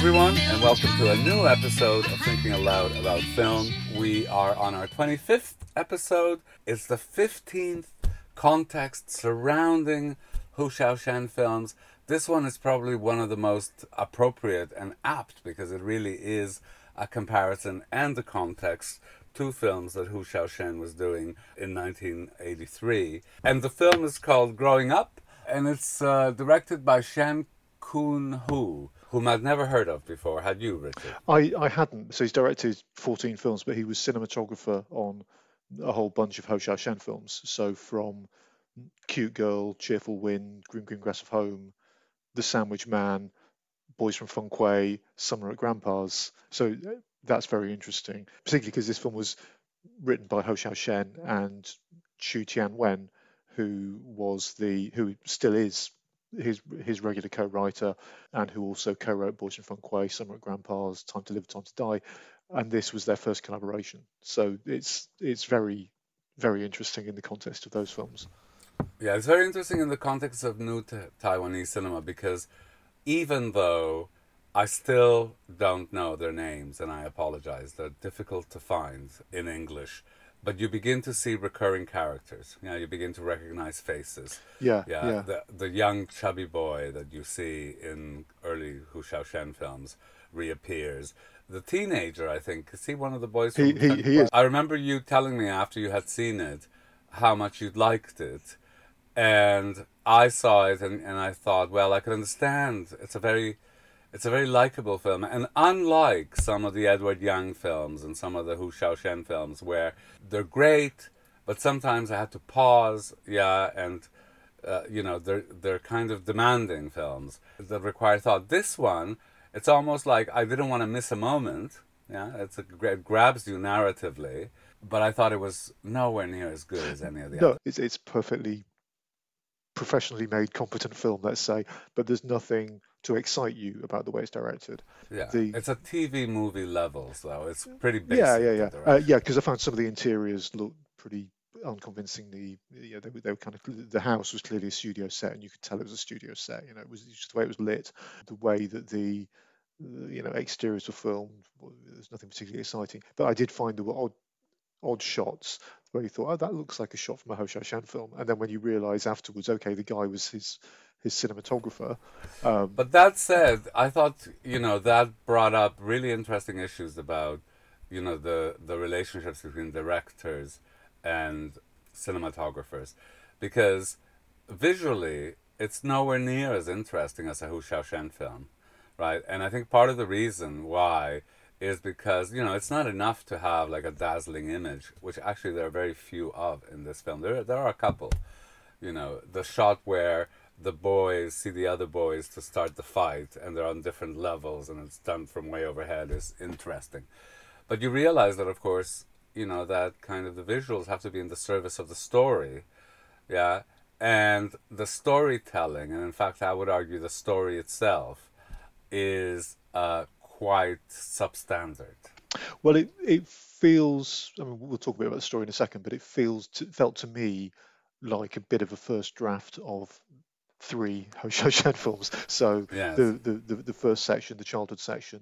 Everyone, and welcome to a new episode of Thinking Aloud About Film. We are on our 25th episode. It's the 15th context surrounding Hou Hsiao-hsien films. This one is probably one of the most appropriate and apt because it really is a comparison and a context to films that Hou Hsiao-hsien was doing in 1983. And the film is called Growing Up, and it's uh, directed by Shan Kun Hu, whom I'd never heard of before. Had you, Richard? I, I hadn't. So he's directed 14 films, but he was cinematographer on a whole bunch of Hou Hsiao-hsien films. So from Cute Girl, Cheerful Wind, Green Green Grass of Home, The Sandwich Man, Boys from Feng Kuei, Summer at Grandpa's. So uh, that's very interesting, particularly because this film was written by Hou Hsiao-hsien and Chu Tien-wen, who was the who still is his his regular co-writer and who also co-wrote Boys from Feng Kuei, Summer at Grandpa's, Time to Live, Time to Die, and this was their first collaboration. So it's it's very very interesting in the context of those films. Yeah, it's very interesting in the context of new Taiwanese cinema because even though I still don't know their names, and I apologize, they're difficult to find in English but you begin to see recurring characters. You know, you begin to recognize faces. Yeah, yeah. yeah. The the young chubby boy that you see in early Hou Hsiao-hsien films reappears. The teenager, I think, is he one of the boys? He, he, he is. I remember you telling me after you had seen it how much you'd liked it, and I saw it and, and I thought, well, I can understand. It's a very it's a very likable film, and unlike some of the Edward Yang films and some of the Hou Hsiao-hsien films, where they're great, but sometimes I had to pause, yeah, and uh, you know they're they're kind of demanding films that require thought. This one, it's almost like I didn't want to miss a moment. Yeah, it's a, it grabs you narratively, but I thought it was nowhere near as good as any of the no, others. it's it's perfectly professionally made, competent film, let's say, but there's nothing to excite you about the way it's directed. Yeah, The- it's a TV movie level, so it's pretty basic. yeah, yeah, yeah, uh, yeah. Because I found some of the interiors look pretty unconvincingly. Yeah, they, were- they were kind of. The house was clearly a studio set, and you could tell it was a studio set. You know, it was just the way it was lit, the way that the you know exteriors were filmed. There's nothing particularly exciting, but I did find there were odd odd shots where you thought, oh, that looks like a shot from a Ho Shan film, and then when you realise afterwards, okay, the guy was his his cinematographer. Um, But that said, I thought you know that brought up really interesting issues about you know the the relationships between directors and cinematographers, because visually it's nowhere near as interesting as a Hou Hsiao-hsien film, right? And I think part of the reason why is because you know it's not enough to have like a dazzling image, which actually there are very few of in this film. There there are a couple, you know, the shot where the boys see the other boys to start the fight and they're on different levels and it's done from way overhead is interesting. But you realize that of course, you know, that kind of the visuals have to be in the service of the story. Yeah. And the storytelling, and in fact I would argue the story itself is uh, quite substandard. Well, it it feels. I mean, we'll talk a bit about the story in a second, but it feels to, felt to me like a bit of a first draft of three Ho Shan films. So Yes. the, the the the first section, the childhood section,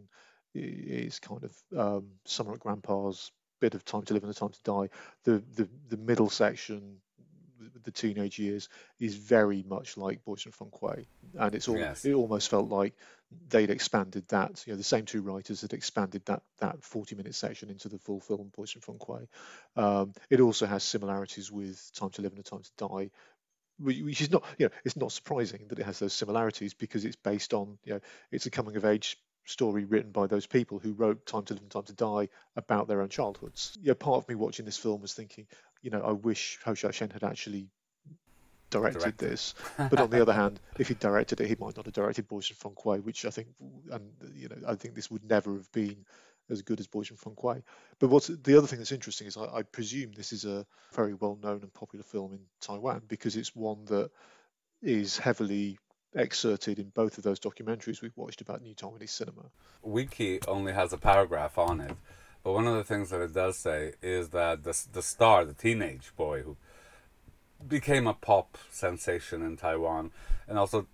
is kind of um, Summer at Grandpa's, bit of Time to Live and the Time to Die. The the the middle section. the- teenage years is very much like Boys from Kuei, and it's all Yes. it almost felt like they'd expanded that. You know, the same two writers had expanded that that 40 minute section into the full film Boys from Kuei. Um, it also has similarities with Time to Live and A Time to Die, which is not you know it's not surprising that it has those similarities because it's based on you know it's a coming of age story written by those people who wrote Time to Live and Time to Die about their own childhoods. You know, part of me watching this film was thinking, you know, I wish Ho Shen had actually directed, Directed. this. But on the other hand, if he directed it, he might not have directed Boys Feng Kuei, which I think, and you know, I think this would never have been as good as Boys from Feng Kuei. But what's the other thing that's interesting is I, I presume this is a very well-known and popular film in Taiwan because it's one that is heavily excerpted in both of those documentaries we've watched about New Taiwanese cinema. Wiki only has a paragraph on it, but one of the things that it does say is that the the star, the teenage boy who became a pop sensation in Taiwan, and also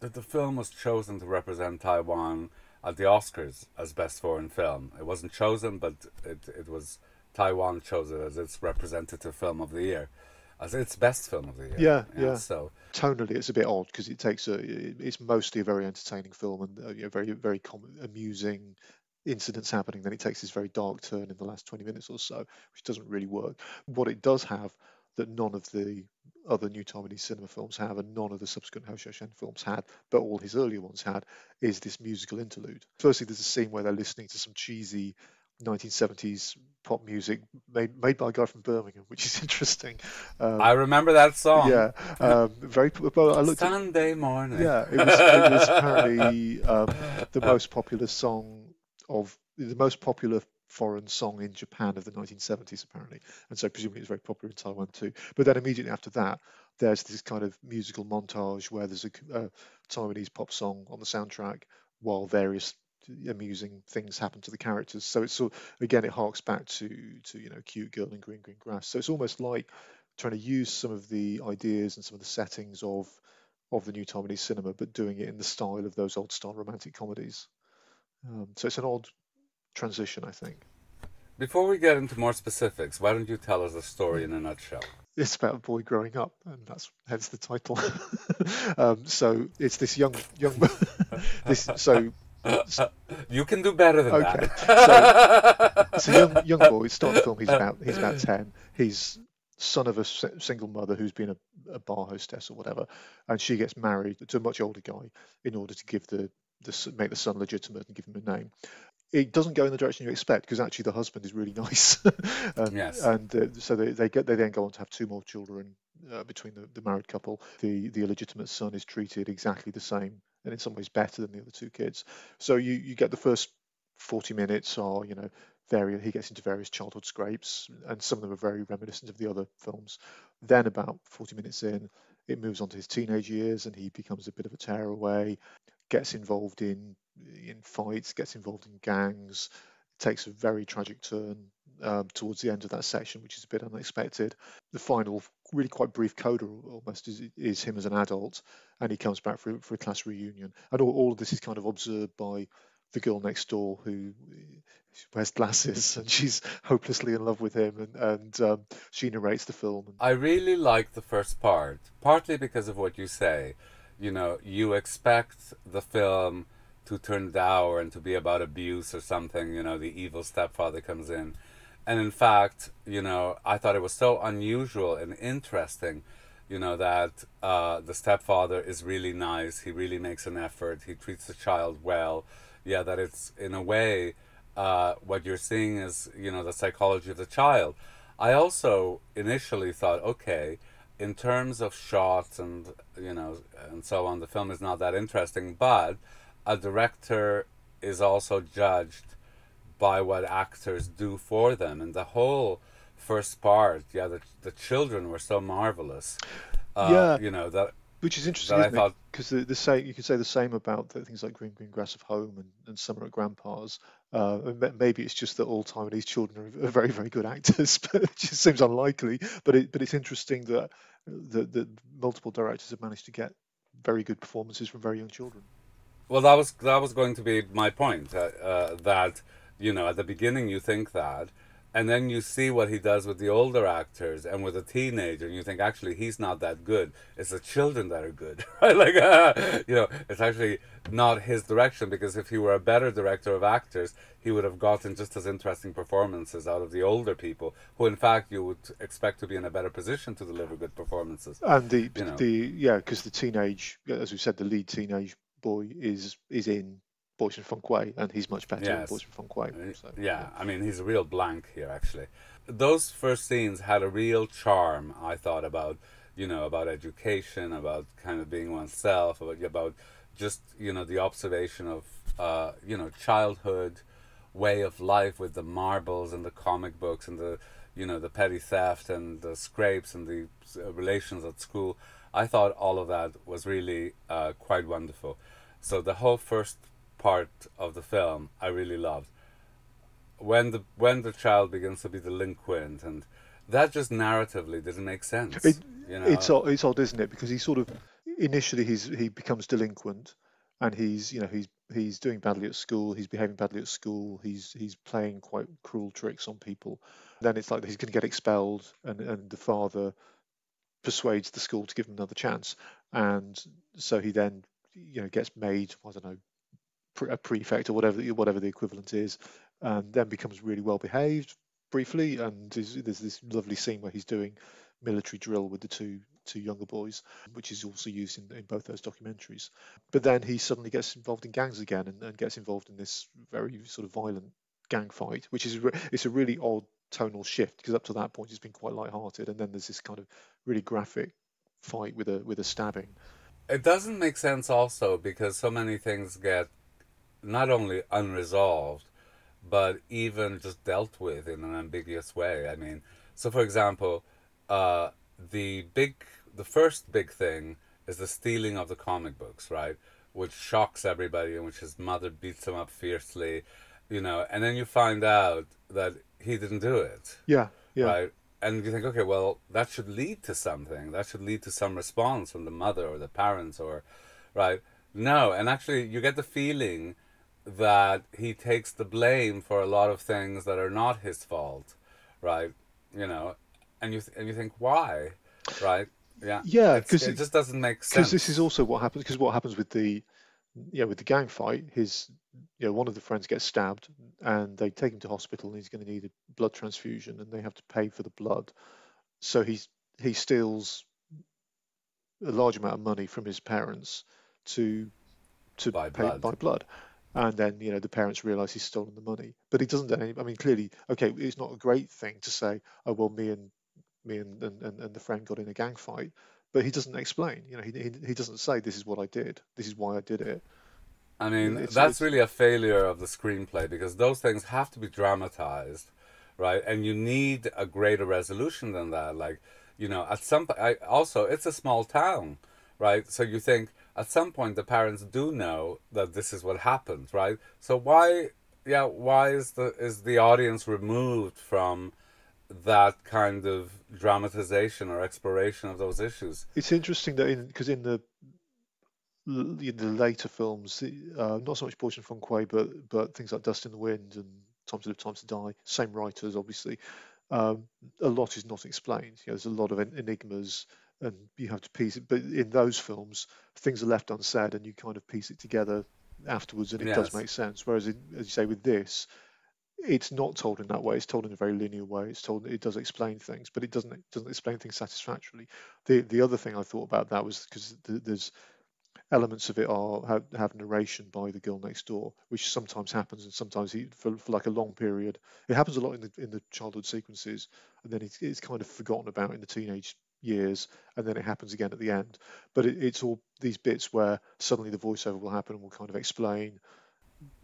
that the film was chosen to represent Taiwan at the Oscars as best foreign film. It wasn't chosen, but it it was Taiwan chose it as its representative film of the year, as its best film of the year. Yeah, yeah. So tonally, it's a bit odd because it takes a. It's mostly a very entertaining film and uh, you know, very very com- amusing incidents happening. Then it takes this very dark turn in the last 20 minutes or so, which doesn't really work. What it does have that none of the other new Taiwanese cinema films have, and none of the subsequent Hou Hsiao-hsien films had, but all his earlier ones had, is this musical interlude. Firstly, there's a scene where they're listening to some cheesy 1970s pop music made made by a guy from Birmingham, which is interesting. Um, I remember that song. Yeah, um, very. Well, I looked Sunday at, morning. Yeah, it was, it was apparently um, the most popular song of the most popular foreign song in Japan of the 1970s, apparently, and so presumably it's very popular in Taiwan too. But then immediately after that, there's this kind of musical montage where there's a, a Taiwanese pop song on the soundtrack while various amusing things happen to the characters. So it's sort again it harks back to to you know cute girl in green green grass. So it's almost like trying to use some of the ideas and some of the settings of of the new Taiwanese cinema, but doing it in the style of those old style romantic comedies. Um, so it's an odd transition, I think. Before we get into more specifics, why don't you tell us a story in a nutshell? It's about a boy growing up, and that's hence the title. um, so it's this young young this so. You can do better than okay. that. so it's a young young boy. Start the film. He's about he's about ten. He's son of a single mother who's been a, a bar hostess or whatever, and she gets married to a much older guy in order to give the the, make the son legitimate and give him a name. It doesn't go in the direction you expect because actually the husband is really nice, and, yes. and uh, so they, they get they then go on to have two more children uh, between the, the married couple. The the illegitimate son is treated exactly the same and in some ways better than the other two kids. So you you get the first 40 minutes or you know various he gets into various childhood scrapes and some of them are very reminiscent of the other films. Then about 40 minutes in, it moves on to his teenage years and he becomes a bit of a tearaway gets involved in in fights, gets involved in gangs, takes a very tragic turn um, towards the end of that section, which is a bit unexpected. The final, really quite brief coda almost is, is him as an adult, and he comes back for, for a class reunion. And all, all of this is kind of observed by the girl next door who wears glasses and she's hopelessly in love with him and, and um, she narrates the film. I really like the first part, partly because of what you say you know, you expect the film to turn dour and to be about abuse or something, you know, the evil stepfather comes in. And in fact, you know, I thought it was so unusual and interesting, you know, that uh, the stepfather is really nice. He really makes an effort. He treats the child well. Yeah, that it's in a way uh, what you're seeing is, you know, the psychology of the child. I also initially thought, okay, in terms of shots and you know and so on, the film is not that interesting. But a director is also judged by what actors do for them, and the whole first part, yeah, the the children were so marvelous. Uh, yeah, you know that. Which is interesting, Because the, the same, you could say the same about the, things like Green Green Grass of Home and, and Summer at Grandpa's. Uh, maybe it's just that all time these children are, very, very good actors, but it just seems unlikely. But it, but it's interesting that the, the multiple directors have managed to get very good performances from very young children. Well, that was that was going to be my point. Uh, uh, that you know, at the beginning you think that, and then you see what he does with the older actors and with a teenager, and you think actually he's not that good. It's the children that are good, right? Like, uh, you know, it's actually not his direction because if he were a better director of actors, he would have gotten just as interesting performances out of the older people, who in fact you would expect to be in a better position to deliver good performances. And the you know. the yeah, because the teenage, as we said, the lead teenage boy is is in Boys from Feng Kuei, and he's much better yes. in Boys from Feng Kuei. So, yeah, yeah, I mean, he's a real blank here, actually. Those first scenes had a real charm, I thought, about, you know, about education, about kind of being oneself, about, about just, you know, the observation of, uh, you know, childhood, way of life with the marbles and the comic books and the, you know, the petty theft and the scrapes and the uh, relations at school. I thought all of that was really uh, quite wonderful. So the whole first part of the film I really loved. When the when the child begins to be delinquent and that just narratively doesn't make sense. It, you know? It's odd, it's odd, isn't it? Because he sort of initially he's he becomes delinquent, and he's you know he's he's doing badly at school, he's behaving badly at school, he's he's playing quite cruel tricks on people. Then it's like he's going to get expelled, and and the father persuades the school to give him another chance, and so he then you know gets made I don't know a prefect or whatever whatever the equivalent is, and then becomes really well behaved briefly, and there's, there's this lovely scene where he's doing military drill with the two two younger boys, which is also used in, in both those documentaries. But then he suddenly gets involved in gangs again and, and gets involved in this very sort of violent gang fight, which is it's a really odd tonal shift because up to that point it's been quite light-hearted, and then there's this kind of really graphic fight with a with a stabbing. It doesn't make sense also because so many things get not only unresolved, but even just dealt with in an ambiguous way. I mean, so for example, uh, the big, the first big thing is the stealing of the comic books, right? Which shocks everybody, and which his mother beats him up fiercely, you know. And then you find out that he didn't do it. Yeah, yeah. Right, and you think, okay, well, that should lead to something. That should lead to some response from the mother or the parents, or, right? No, and actually, you get the feeling that he takes the blame for a lot of things that are not his fault, right? You know, and you th- and you think why, right? Yeah, yeah, because it, it, just doesn't make sense. Because this is also what happens. Because what happens with the, yeah, with the gang fight, his, you know, one of the friends gets stabbed, and they take him to hospital, and he's going to need a blood transfusion, and they have to pay for the blood, so he's he steals a large amount of money from his parents to to buy pay blood. buy blood and then you know the parents realize he's stolen the money but he doesn't any, i mean clearly okay it's not a great thing to say oh well me and me and, and, and the friend got in a gang fight but he doesn't explain you know he, he, he doesn't say this is what i did. This is why i did it. I mean it's, that's it's, really a failure of the screenplay because those things have to be dramatized right? And you need a greater resolution than that. Like you know at some I, also it's a small town right? So you think at some point the parents do know that this is what happened, right? So why, yeah, why is the is the audience removed from that kind of dramatization or exploration of those issues? It's interesting that in because in the in the later films, uh, not so much Boys from Feng Kuei, but but things like Dust in the Wind and Time to Live, Time to Die, same writers, obviously. Um, a lot is not explained. You know, there's a lot of enigmas and you have to piece it. But in those films, things are left unsaid, and you kind of piece it together afterwards, and it yes. does make sense. Whereas, in, as you say, with this, it's not told in that way. It's told in a very linear way. It's told it does explain things, but it doesn't it doesn't explain things satisfactorily. The the other thing I thought about that was because there's elements of it are have, have, narration by the girl next door, which sometimes happens, and sometimes he, for, for like a long period. It happens a lot in the in the childhood sequences, and then it's, it's kind of forgotten about in the teenage years, and then it happens again at the end. But it, it's all these bits where suddenly the voiceover will happen and will kind of explain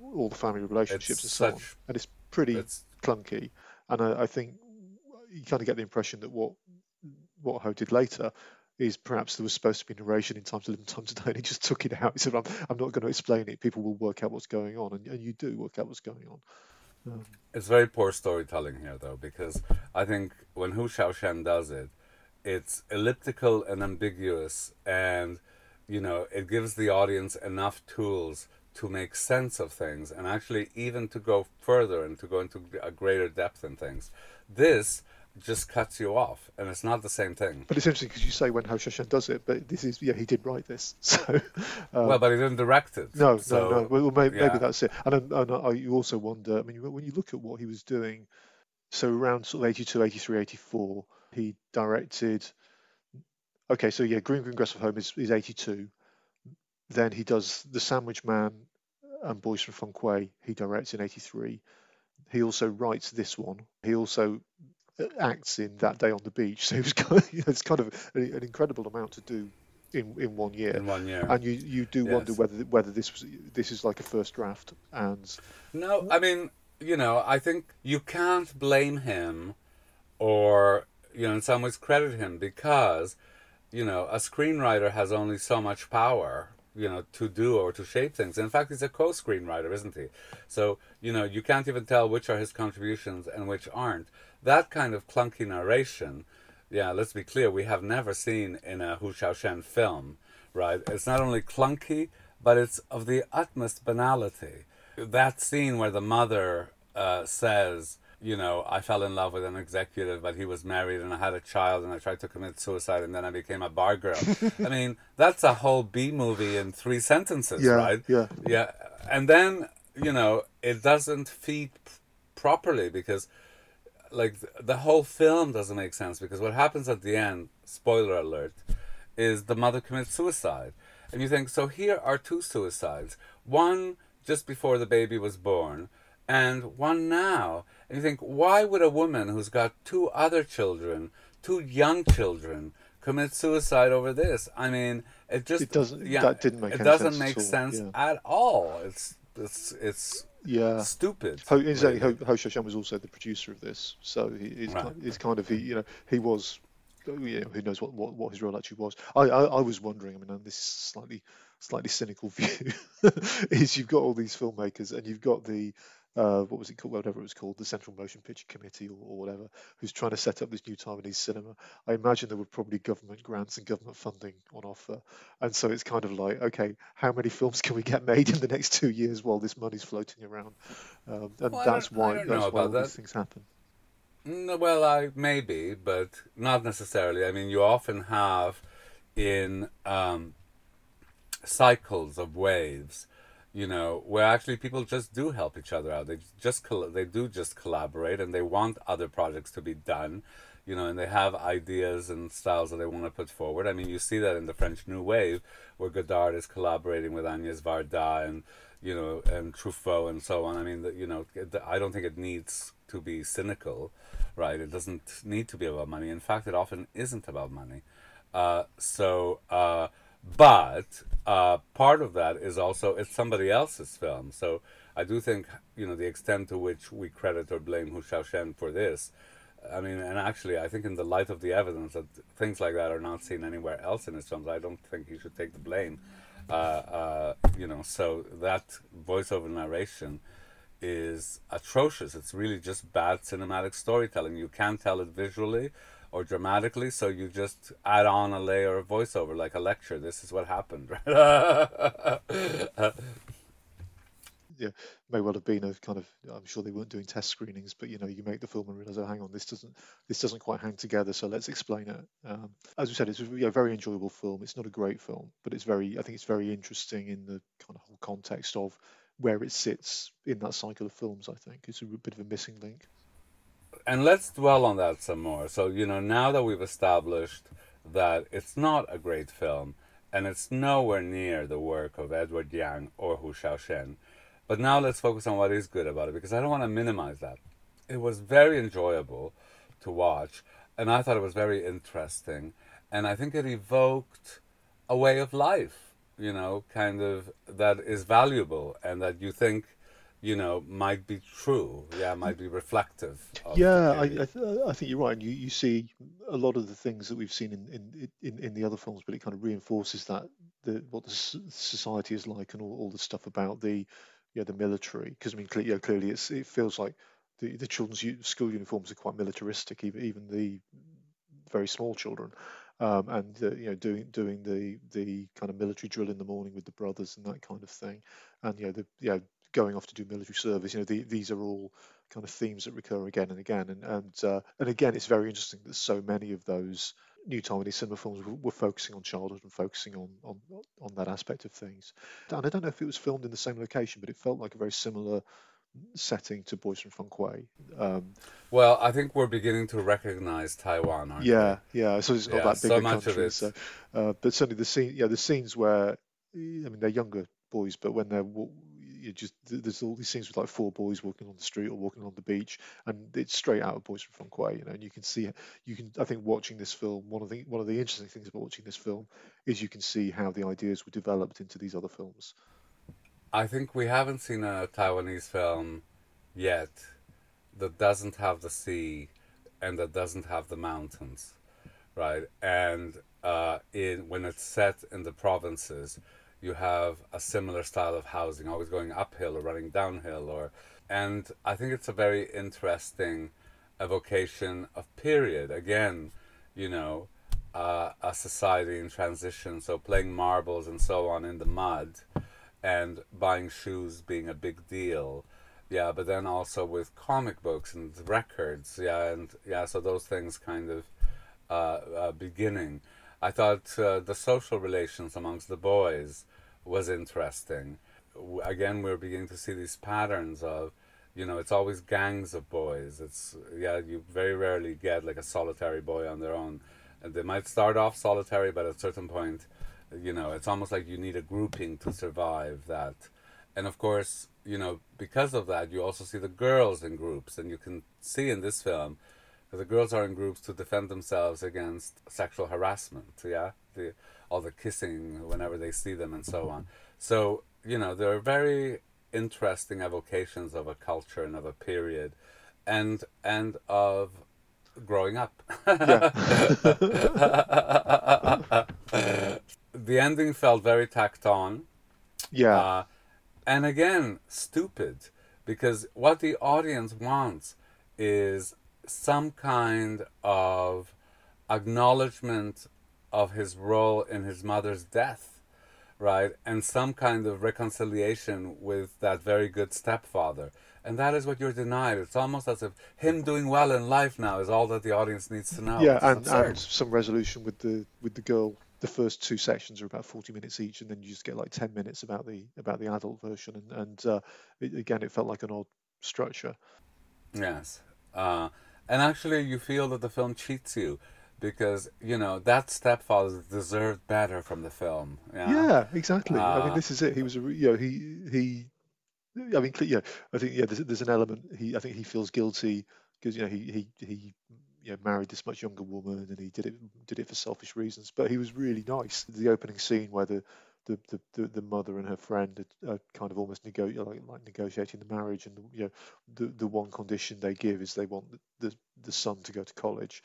all the family relationships it's and so such, on. And it's pretty it's, clunky. And I, I, think you kind of get the impression that what what Ho did later is perhaps there was supposed to be narration in Time to Live and Time to Die, and he just took it out. He said, "I'm, I'm not going to explain it. People will work out what's going on," and, and you do work out what's going on. Um, it's very poor storytelling here, though, because I think when Hou Hsiao-hsien does it, it's elliptical and ambiguous and you know it gives the audience enough tools to make sense of things and actually even to go further and to go into a greater depth in things this just cuts you off and it's not the same thing but it's interesting because you say when Hou Hsiao-hsien does it but this is yeah he did write this so um, well but he didn't direct it no so, no no well maybe, yeah. maybe that's it and, and, and you also wonder I mean when you look at what he was doing so around sort of 82 83 84 he directed. Okay, so yeah, Green Green Grass of Home is, is 82. Then he does The Sandwich Man and Boys from Feng Kuei. He directs in 83. He also writes this one. He also uh, acts in That Day on the Beach. So it was kind of, you know, it's kind of an incredible amount to do in in one year. In one year, and you you do yes. wonder whether whether this was this is like a first draft. And no, I mean you know I think you can't blame him or you know, in some ways credit him because, you know, a screenwriter has only so much power, you know, to do or to shape things. In fact, he's a co-screenwriter, isn't he? So, you know, you can't even tell which are his contributions and which aren't. That kind of clunky narration, yeah, let's be clear, we have never seen in a Hou Hsiao-hsien film, right? It's not only clunky, but it's of the utmost banality. That scene where the mother uh, says, you know, I fell in love with an executive, but he was married and I had a child and I tried to commit suicide and then I became a bar girl. I mean, that's a whole B movie in three sentences, Yeah, right? yeah. Yeah. And then, you know, it doesn't feed p- properly because, like, the whole film doesn't make sense because what happens at the end, spoiler alert, is the mother commits suicide. And you think, so here are two suicides. One just before the baby was born, and one now. And you think, why would a woman who's got two other children, two young children, commit suicide over this? I mean, it just It doesn't- Yeah, that didn't make it doesn't sense make at all, sense yeah. at all. It's it's it's Yeah. stupid. Ho, incidentally, really. Ho, Hou Hsiao-hsien was also the producer of this, so he, he's, Right. kind, he's kind of he, you know, he was, oh, you know, who knows what, what, what his role actually was. I, I, I was wondering. I mean, and this is slightly slightly cynical view is you've got all these filmmakers and you've got the uh, what was it called, whatever it was called, the Central Motion Picture Committee or, or whatever, who's trying to set up this new Taiwanese cinema. I imagine there were probably government grants and government funding on offer, and so it's kind of like, okay, how many films can we get made in the next two years while this money's floating around? Um, and Well, that's why that's why all about these that. things happen. No, well, I maybe, but not necessarily. I mean, you often have in um, cycles of waves, you know, where actually people just do help each other out. They just they do just collaborate, and they want other projects to be done, you know, and they have ideas and styles that they want to put forward. I mean, you see that in the French New Wave, where Godard is collaborating with Agnès Varda and you know and Truffaut and so on. I mean, the, you know, I don't think it needs to be cynical, right? It doesn't need to be about money. In fact, it often isn't about money. Uh, so, uh, but uh, part of that is also it's somebody else's film. So I do think you know the extent to which we credit or blame Hou Hsiao-hsien for this. I mean, and actually, I think in the light of the evidence that things like that are not seen anywhere else in his films, I don't think he should take the blame. Uh, uh, you know, so that voiceover narration is atrocious. It's really just bad cinematic storytelling. You can't tell it visually or dramatically, so you just add on a layer of voiceover like a lecture. This is what happened. Right? yeah, may well have been a kind of. I'm sure they weren't doing test screenings, but you know, you make the film and realize, oh, hang on, this doesn't this doesn't quite hang together. So let's explain it. Um, as we said, it's a yeah, very enjoyable film. It's not a great film, but it's very. I think it's very interesting in the kind of whole context of where it sits in that cycle of films. I think it's a bit of a missing link. And let's dwell on that some more. So, you know, now that we've established that it's not a great film and it's nowhere near the work of Edward Yang or Hou Hsiao-hsien, but now let's focus on what is good about it because I don't want to minimize that. It was very enjoyable to watch and I thought it was very interesting and I think it evoked a way of life, you know, kind of that is valuable and that you think you know, might be true. Yeah, might be reflective. Of Yeah, I. I, th- I think you're right. And you, you see a lot of the things that we've seen in, in, in, in the other films, but it kind of reinforces that the what the s- society is like and all, all the stuff about the yeah the military. Because I mean, cle- yeah, clearly it's, it feels like the, the children's school uniforms are quite militaristic, even even the very small children. Um, and uh, you know doing doing the the kind of military drill in the morning with the brothers and that kind of thing, and you know the you know going off to do military service. You know the, these are all kind of themes that recur again and again. And and uh, and again, it's very interesting that so many of those new Taiwanese cinema films were, were focusing on childhood and focusing on, on on that aspect of things. And I don't know if it was filmed in the same location, but it felt like a very similar setting to Boys from Feng Kuei. Um, Well, I think we're beginning to recognize Taiwan, aren't we? yeah, yeah. So it's not Yeah, that so big a much of country. So, uh, but certainly the scene, yeah, the scenes where I mean they're younger boys, but when they're you just there's all these scenes with like four boys walking on the street or walking on the beach, and it's straight out of Boys from Kuei, you know. And you can see, you can, I think, watching this film, one of the one of the interesting things about watching this film is you can see how the ideas were developed into these other films. I think we haven't seen a Taiwanese film yet that doesn't have the sea and that doesn't have the mountains, right? And uh, in when it's set in the provinces, you have a similar style of housing, always going uphill or running downhill, or and I think it's a very interesting evocation of period. Again, you know, uh, a society in transition, so playing marbles and so on in the mud and buying shoes being a big deal. Yeah, but then also with comic books and records. Yeah, and yeah, so those things kind of uh, uh, beginning. I thought uh, the social relations amongst the boys was interesting. Again, we're beginning to see these patterns of, you know, it's always gangs of boys. It's yeah, you very rarely get like a solitary boy on their own. And they might start off solitary, but at a certain point, you know, it's almost like you need a grouping to survive that. And of course, you know, because of that, you also see the girls in groups, and you can see in this film the girls are in groups to defend themselves against sexual harassment. Yeah, the all the kissing whenever they see them and so on. So you know there are very interesting evocations of a culture and of a period, and and of growing up. the ending felt very tacked on. Yeah. Uh, and again, stupid, because what the audience wants is some kind of acknowledgement of his role in his mother's death, right? And some kind of reconciliation with that very good stepfather. And that is what you're denied. It's almost as if him doing well in life now is all that the audience needs to know. Yeah, and, and some resolution with the with the girl. The first two sections are about 40 minutes each, and then you just get like 10 minutes about the about the adult version. And, and uh, it, again, it felt like an odd structure. Yes. Uh, and actually, you feel that the film cheats you because you know that stepfather deserved better from the film. Yeah, yeah exactly. Uh, I mean, uh, this is it. He was, a, you know, he he. I mean, yeah, I think yeah, there's, there's an element. He, I think he feels guilty because you know he he he you know, married this much younger woman and he did it did it for selfish reasons. But he was really nice. The opening scene where the the, the, the, mother and her friend are, are kind of almost nego- like, like negotiating the marriage, and you know the the one condition they give is they want the, the, the son to go to college,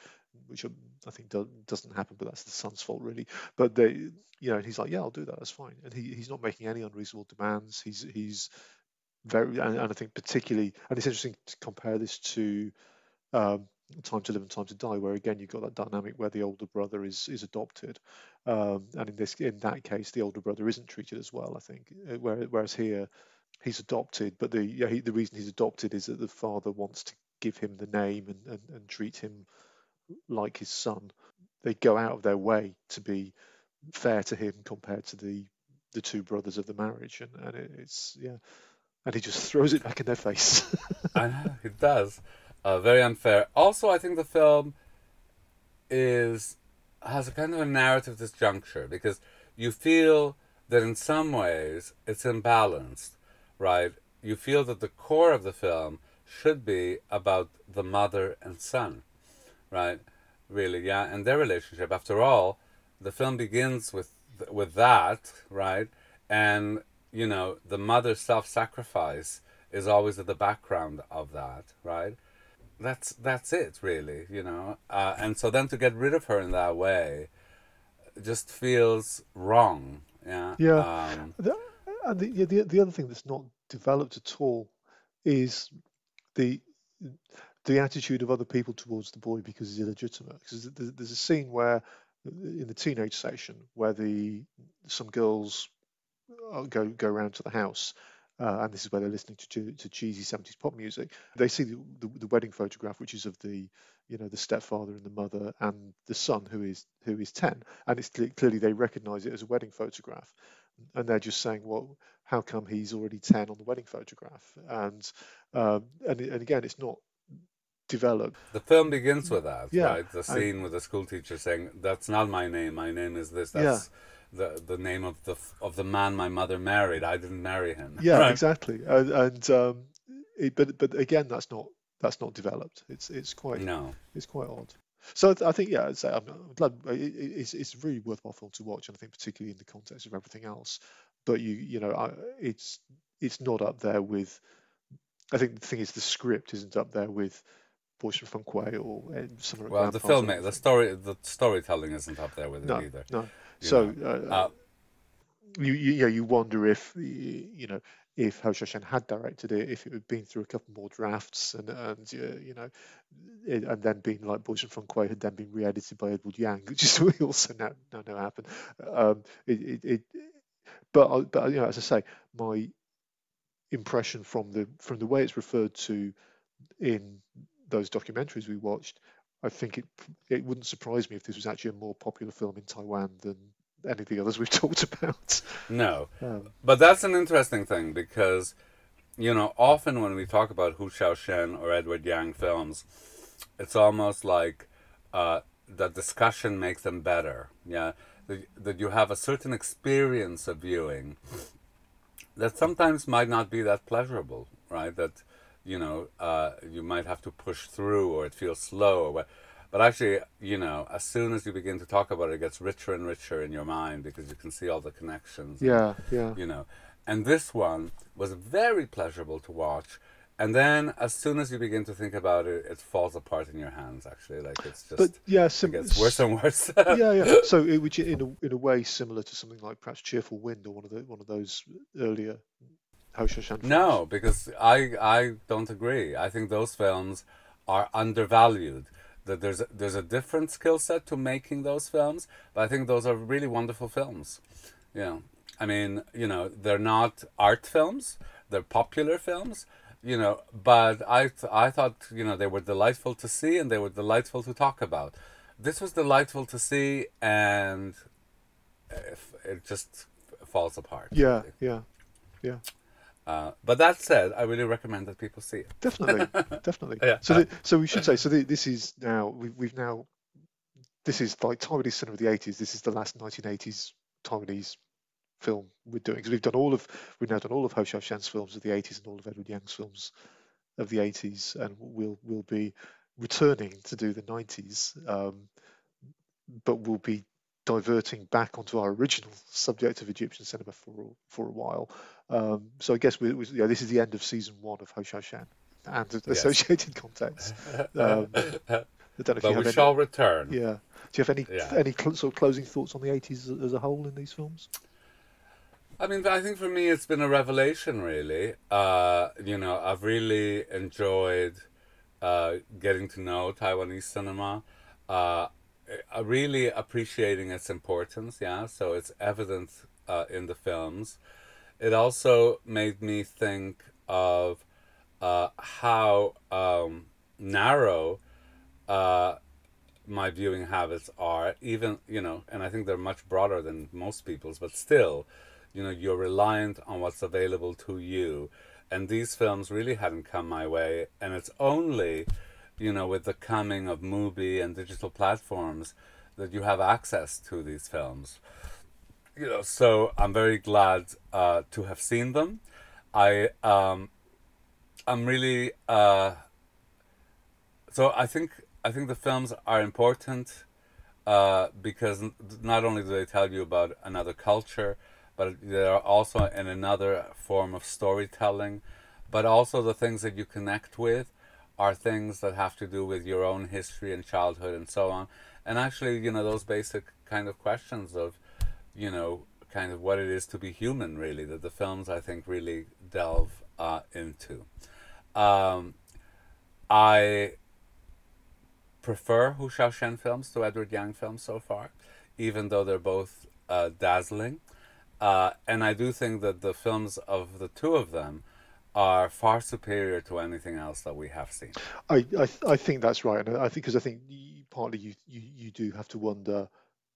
which I think do, doesn't happen, but that's the son's fault really. But they, you know, and he's like, yeah, I'll do that, that's fine, and he, he's not making any unreasonable demands. He's he's very, and, and I think particularly, and it's interesting to compare this to. Um, Time to Live and Time to Die, where again you've got that dynamic where the older brother is is adopted, um, and in this in that case the older brother isn't treated as well. I think, uh, whereas here he's adopted, but the yeah, he, the reason he's adopted is that the father wants to give him the name and, and, and treat him like his son. They go out of their way to be fair to him compared to the the two brothers of the marriage, and, and it, it's yeah, and he just throws it back in their face. I know it does. Uh, very unfair. Also, I think the film is has a kind of a narrative disjuncture because you feel that in some ways it's imbalanced, right? You feel that the core of the film should be about the mother and son, right? Really, yeah, and their relationship. After all, the film begins with with that, right? And you know, the mother's self-sacrifice is always at the background of that, right? that's that's it really you know uh, and so then to get rid of her in that way just feels wrong yeah yeah um, the, and the, the the other thing that's not developed at all is the the attitude of other people towards the boy because he's illegitimate because there's a scene where in the teenage section where the some girls uh, go go around to the house uh, and this is where they're listening to, to cheesy 70s pop music. They see the, the, the, wedding photograph, which is of the you know the stepfather and the mother and the son who is who is 10, and it's clearly they recognise it as a wedding photograph, and they're just saying, well, how come he's already 10 on the wedding photograph? And um, and and again, it's not developed. The film begins with that, yeah, right? The scene I, with the school teacher saying, "That's not my name. My name is this." That's yeah the the name of the of the man my mother married. I didn't marry him. Yeah, right? exactly. And, and um, it, but but again, that's not that's not developed. It's it's quite no. It's quite odd. So I think yeah, I'm, I'm glad it's it's really worthwhile film to watch, and I think particularly in the context of everything else. But you you know I, it's it's not up there with. I think the thing is the script isn't up there with Boys from Feng Kuei or some. Well, the film, the story, the storytelling isn't up there with no, it either. No, so uh, uh, you, you, you know you wonder if you know if Hou Hsiao-hsien had directed it, if it had been through a couple more drafts and and uh, you know, it, and then being like Boys from Feng Kuei had then been re-edited by Edward Yang, which is we also now, now know happened. Um, it, it, it, but but you know, as I say, my impression from the from the way it's referred to in those documentaries we watched, I think it it wouldn't surprise me if this was actually a more popular film in Taiwan than any of the others we've talked about. No, um, but that's an interesting thing because you know often when we talk about Hou Hsiao-hsien or Edward Yang films, it's almost like uh, the discussion makes them better. Yeah, that, that you have a certain experience of viewing that sometimes might not be that pleasurable, right? That you know uh, you might have to push through, or it feels slow, or what. But actually, you know, as soon as you begin to talk about it, it gets richer and richer in your mind because you can see all the connections. Yeah, and, yeah. You know, and this one was very pleasurable to watch and then as soon as you begin to think about it, it falls apart in your hands. Actually, like it's just but yeah, sim- it gets worse and worse. yeah, yeah. So it would in a in a way similar to something like perhaps Cheerful Wind or one of the one of those earlier No, because I I don't agree. I think those films are undervalued. That there's a, there's a different skill set to making those films, but I think those are really wonderful films. Yeah, I mean, you know, they're not art films; they're popular films you know, but I th- I thought you know they were delightful to see and they were delightful to talk about. This was delightful to see, and eh, it just falls apart. Yeah, yeah, yeah. Uh, but that said, I really recommend that people see it. Definitely, definitely. Yeah. So, the, so we should say. So the, this is now we've, we've now. This is like Taiwanese cinema of the eighties. This is the last nineteen eighties Taiwanese film we're doing because we've done all of we've now done all of Hou Hsiao-hsien's films of the 80s and all of Edward Yang's films of the 80s, and we'll we'll be returning to do the 90s, um, but we'll be diverting back onto our original subject of Egyptian cinema for for a while. Um, so I guess we, we, this is the end of season one of Hsiao-hsien and yes. associated contents. Um, but we any, shall return. Yeah. Do you have any yeah. any cl- sort of closing thoughts on the 80s as a whole in these films? I mean, I think for me it's been a revelation, really. Uh, you know, I've really enjoyed uh, getting to know Taiwanese cinema, uh, really appreciating its importance, yeah, so it's evident uh, in the films. It also made me think of uh, how um, narrow uh, my viewing habits are, even, you know, and I think they're much broader than most people's, but still you know you're reliant on what's available to you and these films really hadn't come my way and it's only you know with the coming of MUBI and digital platforms that you have access to these films you know so i'm very glad uh, to have seen them i um i'm really uh so i think i think the films are important uh, because not only do they tell you about another culture but they are also in another form of storytelling. But also the things that you connect with are things that have to do with your own history and childhood and so on. And actually, you know, those basic kind of questions of, you know, kind of what it is to be human, really, that the films I think really delve uh, into. Um, I prefer Hou Hsiao-hsien films to Edward Yang films so far, even though they're both uh, dazzling. Uh, and I do think that the films of the two of them are far superior to anything else that we have seen. I I, I think that's right, and I think because I think partly you, you you do have to wonder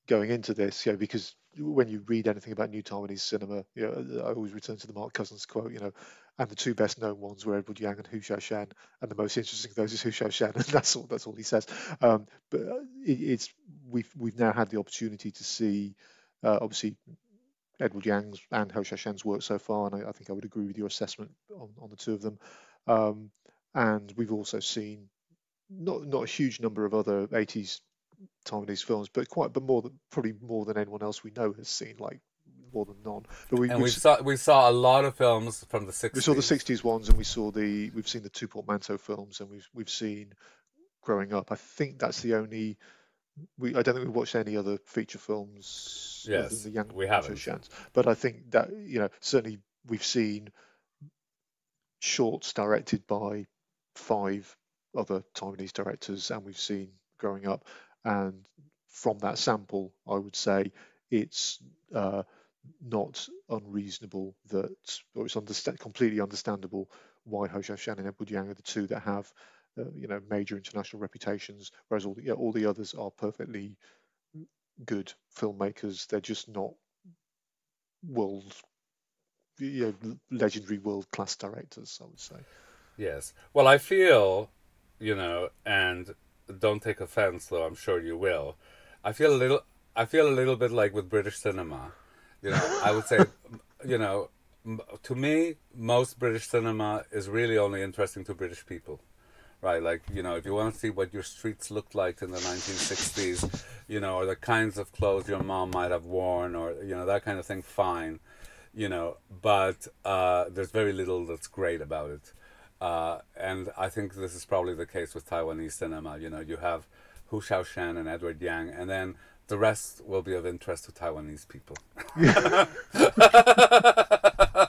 going into this, you know, because when you read anything about new Taiwanese cinema, you know, I always return to the Mark Cousins quote, you know, and the two best known ones were Edward Yang and Hou Hsiao-hsien, and the most interesting of those is Hou Hsiao-hsien, and that's all that's all he says. Um, but it, it's we've we've now had the opportunity to see, uh, obviously Edward Yang's and Hou Hsiao-hsien's work so far, and I, I, think I would agree with your assessment on, on the two of them. Um, and we've also seen not not a huge number of other 80s Taiwanese films, but quite but more than probably more than anyone else we know has seen, like more than none. But we, and we saw we saw a lot of films from the 60s. We saw the 60s ones, and we saw the we've seen the two portmanteau films, and we've we've seen growing up. I think that's the only we I don't think we've watched any other feature films. Yes, the young we haven't. But I think that you know certainly we've seen shorts directed by five other Taiwanese directors, and we've seen growing up. And from that sample, I would say it's uh, not unreasonable that, or it's understand, completely understandable why Hou Hsiao-hsien and Edward Yang are the two that have, uh, you know, major international reputations, whereas all the yeah, all the others are perfectly good filmmakers. They're just not world, you know, legendary world class directors. I would say. Yes. Well, I feel, you know, and don't take offense, though I'm sure you will. I feel a little. I feel a little bit like with British cinema. You know, I would say, you know, to me, most British cinema is really only interesting to British people, right? Like, you know, if you want to see what your streets looked like in the 1960s, you know, or the kinds of clothes your mom might have worn, or you know, that kind of thing, fine, you know. But uh, there's very little that's great about it, uh, and I think this is probably the case with Taiwanese cinema. You know, you have Hou Hsiao-hsien and Edward Yang, and then the rest will be of interest to Taiwanese people.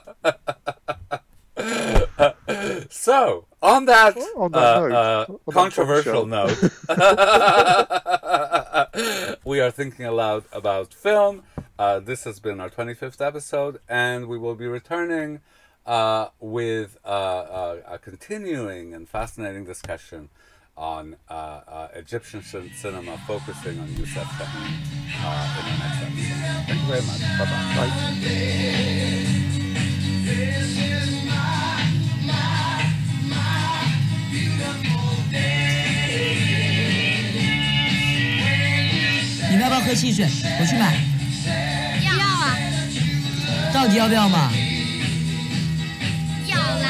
so, on that, on that uh, note, uh, on controversial note, we are thinking aloud about film. Uh, this has been our 25th episode, and we will be returning uh, with uh, uh, a continuing and fascinating discussion on Egyptian cinema, focusing on Youssef Chahine uh, in the next episode. Thank you very much. Bye bye. 喝汽水，我去买。要啊？到底要不要嘛？要啦。